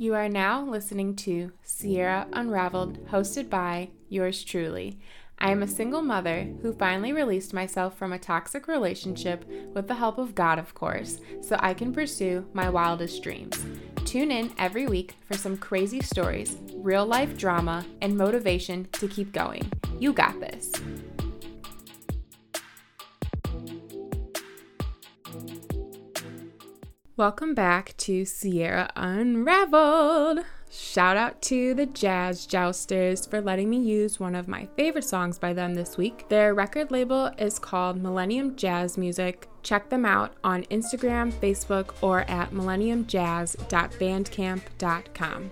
You are now listening to Sierra Unraveled, hosted by yours truly. I am a single mother who finally released myself from a toxic relationship with the help of God, of course, so I can pursue my wildest dreams. Tune in every week for some crazy stories, real life drama, and motivation to keep going. You got this. Welcome back to Sierra Unraveled. Shout out to the Jazz Jousters for letting me use one of my favorite songs by them this week. Their record label is called Millennium Jazz Music. Check them out on Instagram, Facebook, or at millenniumjazz.bandcamp.com.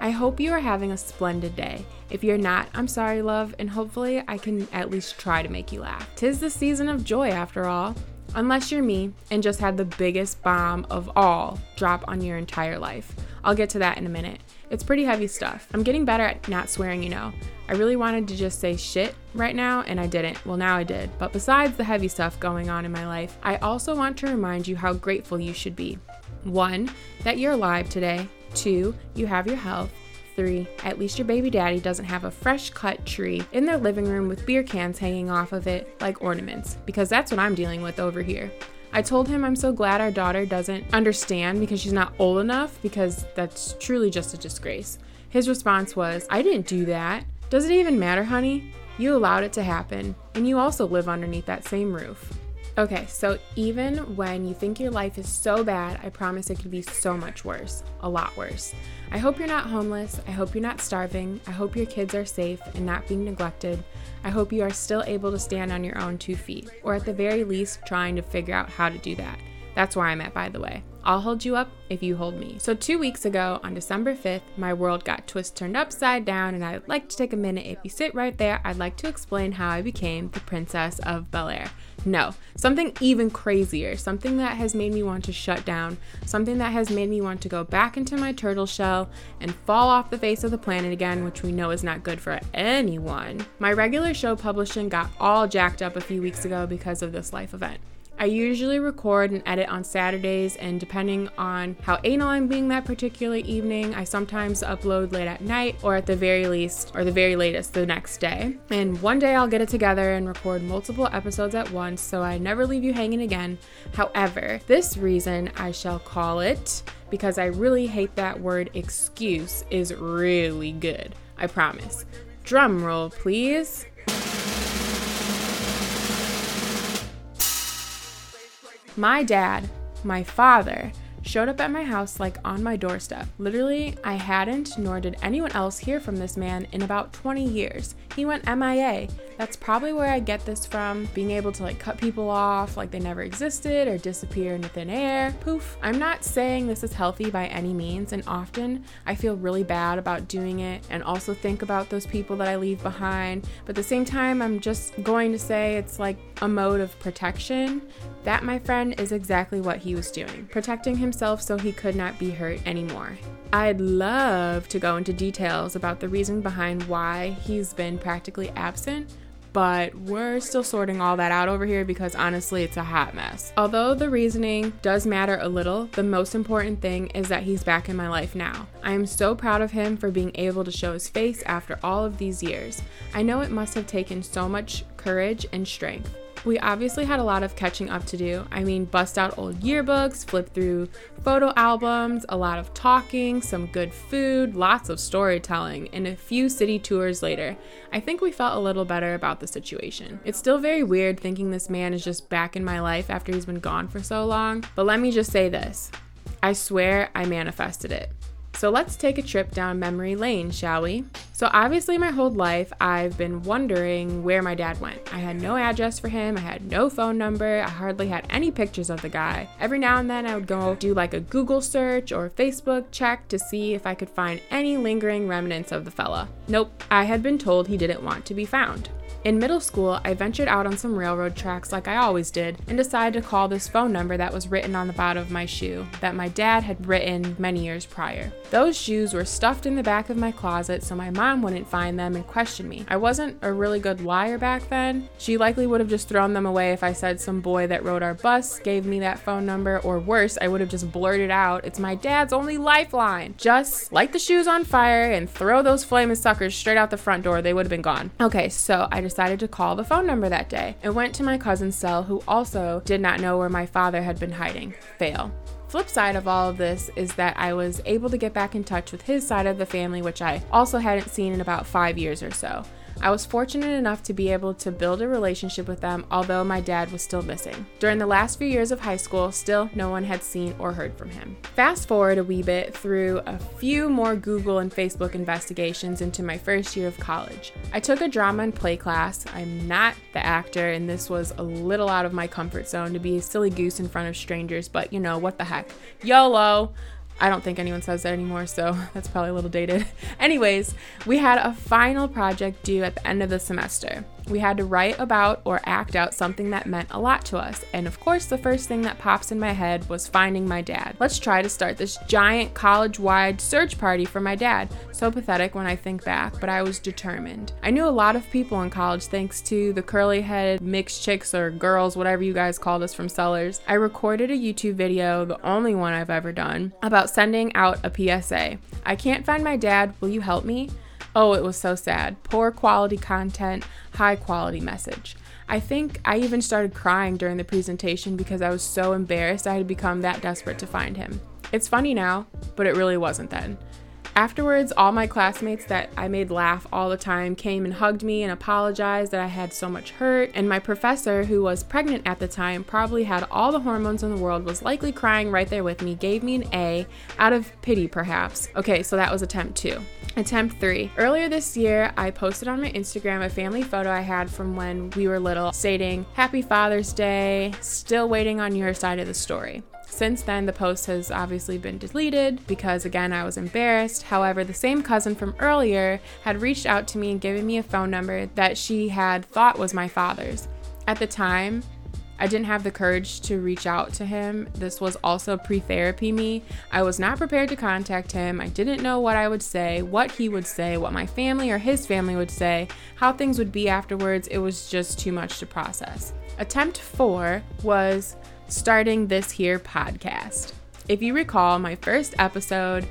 I hope you are having a splendid day. If you're not, I'm sorry, love, and hopefully I can at least try to make you laugh. Tis the season of joy, after all. Unless you're me and just had the biggest bomb of all drop on your entire life. I'll get to that in a minute. It's pretty heavy stuff. I'm getting better at not swearing, you know. I really wanted to just say shit right now, and I didn't. Well, now I did. But besides the heavy stuff going on in my life, I also want to remind you how grateful you should be. One, that you're alive today. Two, you have your health. Three, at least your baby daddy doesn't have a fresh cut tree in their living room with beer cans hanging off of it like ornaments, because that's what I'm dealing with over here. I told him I'm so glad our daughter doesn't understand because she's not old enough, because that's truly just a disgrace. His response was, I didn't do that. Does it even matter, honey? You allowed it to happen, and you also live underneath that same roof. Okay, so even when you think your life is so bad, I promise it could be so much worse. A lot worse. I hope you're not homeless. I hope you're not starving. I hope your kids are safe and not being neglected. I hope you are still able to stand on your own two feet, or at the very least, trying to figure out how to do that. That's where I'm at, by the way. I'll hold you up if you hold me. So, two weeks ago, on December 5th, my world got twist turned upside down, and I'd like to take a minute. If you sit right there, I'd like to explain how I became the Princess of Bel Air. No, something even crazier, something that has made me want to shut down, something that has made me want to go back into my turtle shell and fall off the face of the planet again, which we know is not good for anyone. My regular show publishing got all jacked up a few weeks ago because of this life event. I usually record and edit on Saturdays, and depending on how anal I'm being that particular evening, I sometimes upload late at night or at the very least, or the very latest, the next day. And one day I'll get it together and record multiple episodes at once so I never leave you hanging again. However, this reason I shall call it, because I really hate that word excuse, is really good. I promise. Drum roll, please. My dad, my father, showed up at my house like on my doorstep. Literally, I hadn't, nor did anyone else hear from this man in about 20 years. He went MIA. That's probably where I get this from being able to like cut people off like they never existed or disappear into thin air. Poof. I'm not saying this is healthy by any means, and often I feel really bad about doing it and also think about those people that I leave behind. But at the same time, I'm just going to say it's like a mode of protection. That, my friend, is exactly what he was doing, protecting himself so he could not be hurt anymore. I'd love to go into details about the reason behind why he's been practically absent, but we're still sorting all that out over here because honestly, it's a hot mess. Although the reasoning does matter a little, the most important thing is that he's back in my life now. I am so proud of him for being able to show his face after all of these years. I know it must have taken so much courage and strength. We obviously had a lot of catching up to do. I mean, bust out old yearbooks, flip through photo albums, a lot of talking, some good food, lots of storytelling, and a few city tours later. I think we felt a little better about the situation. It's still very weird thinking this man is just back in my life after he's been gone for so long, but let me just say this I swear I manifested it. So let's take a trip down memory lane, shall we? So, obviously, my whole life, I've been wondering where my dad went. I had no address for him, I had no phone number, I hardly had any pictures of the guy. Every now and then, I would go do like a Google search or Facebook check to see if I could find any lingering remnants of the fella. Nope, I had been told he didn't want to be found. In middle school, I ventured out on some railroad tracks like I always did and decided to call this phone number that was written on the bottom of my shoe that my dad had written many years prior. Those shoes were stuffed in the back of my closet so my mom wouldn't find them and question me. I wasn't a really good liar back then. She likely would have just thrown them away if I said some boy that rode our bus gave me that phone number, or worse, I would have just blurted out, It's my dad's only lifeline. Just light the shoes on fire and throw those flaming suckers straight out the front door. They would have been gone. Okay, so I decided to call the phone number that day and went to my cousin's cell, who also did not know where my father had been hiding. Fail. Flip side of all of this is that I was able to get back in touch with his side of the family, which I also hadn't seen in about five years or so. I was fortunate enough to be able to build a relationship with them, although my dad was still missing. During the last few years of high school, still no one had seen or heard from him. Fast forward a wee bit through a few more Google and Facebook investigations into my first year of college. I took a drama and play class. I'm not the actor, and this was a little out of my comfort zone to be a silly goose in front of strangers, but you know, what the heck. YOLO! I don't think anyone says that anymore, so that's probably a little dated. Anyways, we had a final project due at the end of the semester. We had to write about or act out something that meant a lot to us. And of course, the first thing that pops in my head was finding my dad. Let's try to start this giant college wide search party for my dad. So pathetic when I think back, but I was determined. I knew a lot of people in college thanks to the curly head mixed chicks or girls, whatever you guys called us from Sellers. I recorded a YouTube video, the only one I've ever done, about sending out a PSA. I can't find my dad. Will you help me? Oh, it was so sad. Poor quality content, high quality message. I think I even started crying during the presentation because I was so embarrassed I had become that desperate to find him. It's funny now, but it really wasn't then. Afterwards, all my classmates that I made laugh all the time came and hugged me and apologized that I had so much hurt. And my professor, who was pregnant at the time, probably had all the hormones in the world, was likely crying right there with me, gave me an A out of pity, perhaps. Okay, so that was attempt two. Attempt three. Earlier this year, I posted on my Instagram a family photo I had from when we were little stating, Happy Father's Day, still waiting on your side of the story. Since then, the post has obviously been deleted because, again, I was embarrassed. However, the same cousin from earlier had reached out to me and given me a phone number that she had thought was my father's. At the time, I didn't have the courage to reach out to him. This was also pre therapy me. I was not prepared to contact him. I didn't know what I would say, what he would say, what my family or his family would say, how things would be afterwards. It was just too much to process. Attempt four was starting this here podcast. If you recall, my first episode,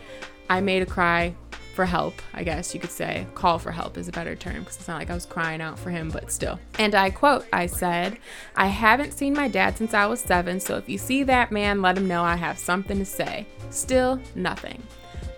I made a cry for help, I guess you could say. Call for help is a better term because it's not like I was crying out for him, but still. And I quote, I said, I haven't seen my dad since I was seven, so if you see that man, let him know I have something to say. Still nothing.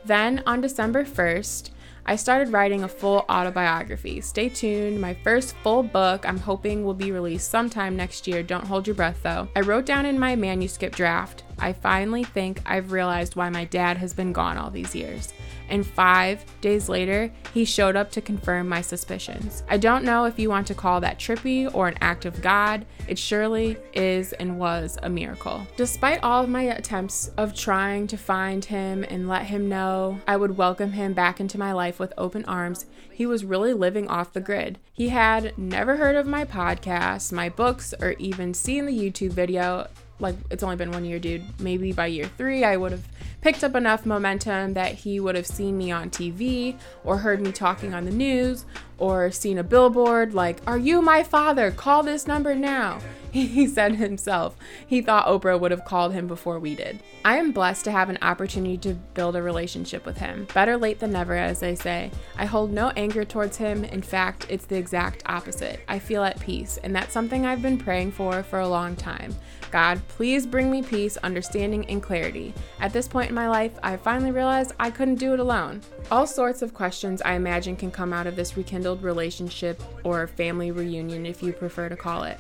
Then on December 1st, I started writing a full autobiography. Stay tuned. My first full book, I'm hoping, will be released sometime next year. Don't hold your breath though. I wrote down in my manuscript draft, I finally think I've realized why my dad has been gone all these years and five days later, he showed up to confirm my suspicions. I don't know if you want to call that trippy or an act of God. It surely is and was a miracle. Despite all of my attempts of trying to find him and let him know I would welcome him back into my life with open arms, he was really living off the grid. He had never heard of my podcast, my books, or even seen the YouTube video like it's only been one year, dude. Maybe by year three, I would have picked up enough momentum that he would have seen me on TV or heard me talking on the news or seen a billboard like, Are you my father? Call this number now. He said himself he thought Oprah would have called him before we did. I am blessed to have an opportunity to build a relationship with him. Better late than never, as they say. I hold no anger towards him. In fact, it's the exact opposite. I feel at peace, and that's something I've been praying for for a long time. God, please bring me peace, understanding, and clarity. At this point in my life, I finally realized I couldn't do it alone. All sorts of questions I imagine can come out of this rekindled relationship or family reunion, if you prefer to call it.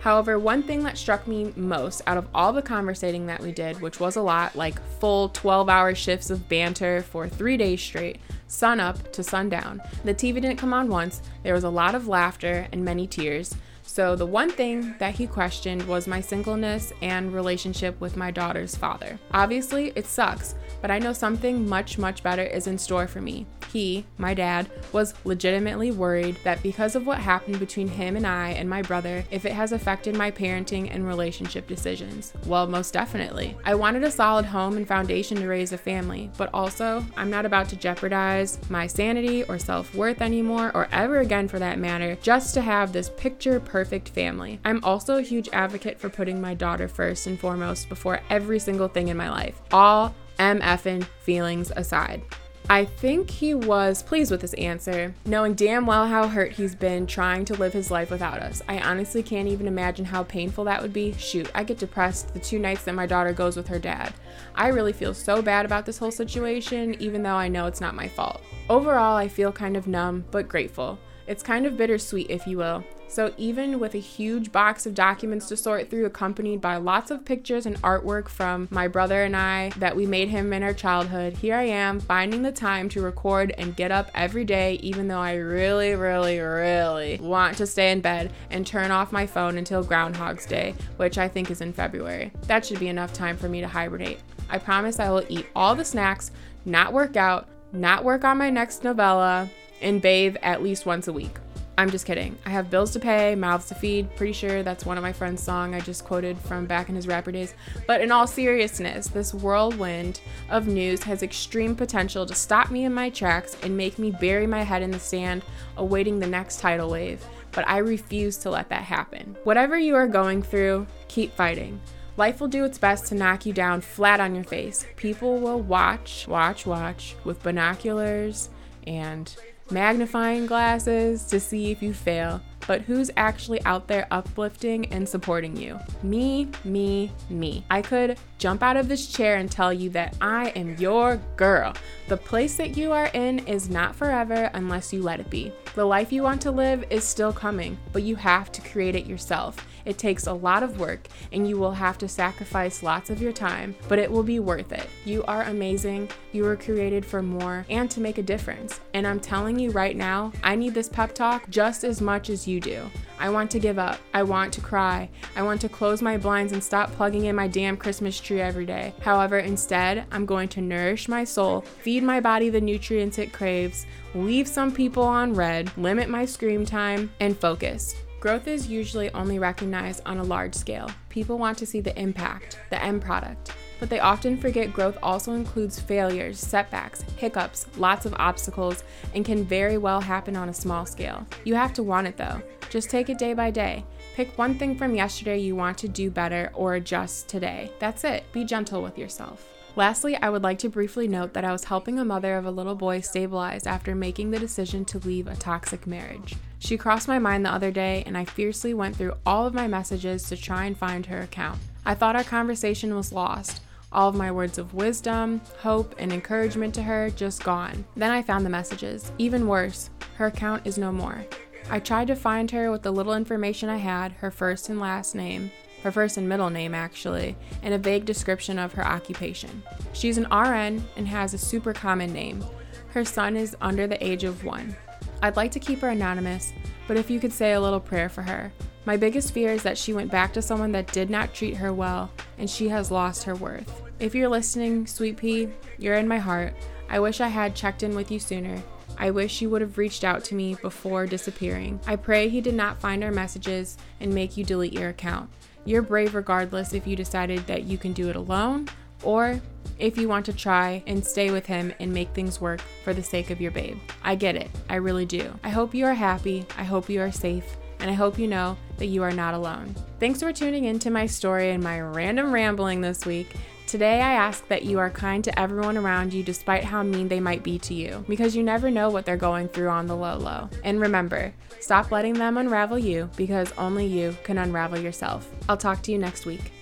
However, one thing that struck me most out of all the conversating that we did, which was a lot, like full 12 hour shifts of banter for three days straight, sun up to sundown. The TV didn't come on once, there was a lot of laughter and many tears. So, the one thing that he questioned was my singleness and relationship with my daughter's father. Obviously, it sucks, but I know something much, much better is in store for me. He, my dad, was legitimately worried that because of what happened between him and I and my brother, if it has affected my parenting and relationship decisions. Well, most definitely. I wanted a solid home and foundation to raise a family, but also, I'm not about to jeopardize my sanity or self worth anymore, or ever again for that matter, just to have this picture perfect family. I'm also a huge advocate for putting my daughter first and foremost before every single thing in my life. All MFing feelings aside. I think he was pleased with his answer, knowing damn well how hurt he's been trying to live his life without us. I honestly can't even imagine how painful that would be. Shoot, I get depressed the two nights that my daughter goes with her dad. I really feel so bad about this whole situation, even though I know it's not my fault. Overall, I feel kind of numb, but grateful. It's kind of bittersweet, if you will. So, even with a huge box of documents to sort through, accompanied by lots of pictures and artwork from my brother and I that we made him in our childhood, here I am finding the time to record and get up every day, even though I really, really, really want to stay in bed and turn off my phone until Groundhog's Day, which I think is in February. That should be enough time for me to hibernate. I promise I will eat all the snacks, not work out, not work on my next novella, and bathe at least once a week. I'm just kidding. I have bills to pay, mouths to feed. Pretty sure that's one of my friend's song I just quoted from back in his rapper days. But in all seriousness, this whirlwind of news has extreme potential to stop me in my tracks and make me bury my head in the sand awaiting the next tidal wave. But I refuse to let that happen. Whatever you are going through, keep fighting. Life will do its best to knock you down flat on your face. People will watch, watch, watch with binoculars and magnifying glasses to see if you fail, but who's actually out there uplifting and supporting you? Me, me, me. I could jump out of this chair and tell you that I am your girl. The place that you are in is not forever unless you let it be. The life you want to live is still coming, but you have to create it yourself. It takes a lot of work and you will have to sacrifice lots of your time, but it will be worth it. You are amazing. You were created for more and to make a difference. And I'm telling you right now, I need this pep talk just as much as you do. I want to give up. I want to cry. I want to close my blinds and stop plugging in my damn Christmas tree every day. However, instead, I'm going to nourish my soul, feed my body the nutrients it craves, leave some people on red, limit my screen time, and focus. Growth is usually only recognized on a large scale. People want to see the impact, the end product, but they often forget growth also includes failures, setbacks, hiccups, lots of obstacles, and can very well happen on a small scale. You have to want it though. Just take it day by day. Pick one thing from yesterday you want to do better or adjust today. That's it. Be gentle with yourself. Lastly, I would like to briefly note that I was helping a mother of a little boy stabilize after making the decision to leave a toxic marriage. She crossed my mind the other day, and I fiercely went through all of my messages to try and find her account. I thought our conversation was lost. All of my words of wisdom, hope, and encouragement to her just gone. Then I found the messages. Even worse, her account is no more. I tried to find her with the little information I had her first and last name, her first and middle name actually, and a vague description of her occupation. She's an RN and has a super common name. Her son is under the age of one. I'd like to keep her anonymous, but if you could say a little prayer for her. My biggest fear is that she went back to someone that did not treat her well and she has lost her worth. If you're listening, Sweet Pea, you're in my heart. I wish I had checked in with you sooner. I wish you would have reached out to me before disappearing. I pray he did not find our messages and make you delete your account. You're brave regardless if you decided that you can do it alone or if you want to try and stay with him and make things work for the sake of your babe. I get it. I really do. I hope you are happy. I hope you are safe. And I hope you know that you are not alone. Thanks for tuning in to my story and my random rambling this week. Today, I ask that you are kind to everyone around you despite how mean they might be to you, because you never know what they're going through on the low low. And remember, stop letting them unravel you because only you can unravel yourself. I'll talk to you next week.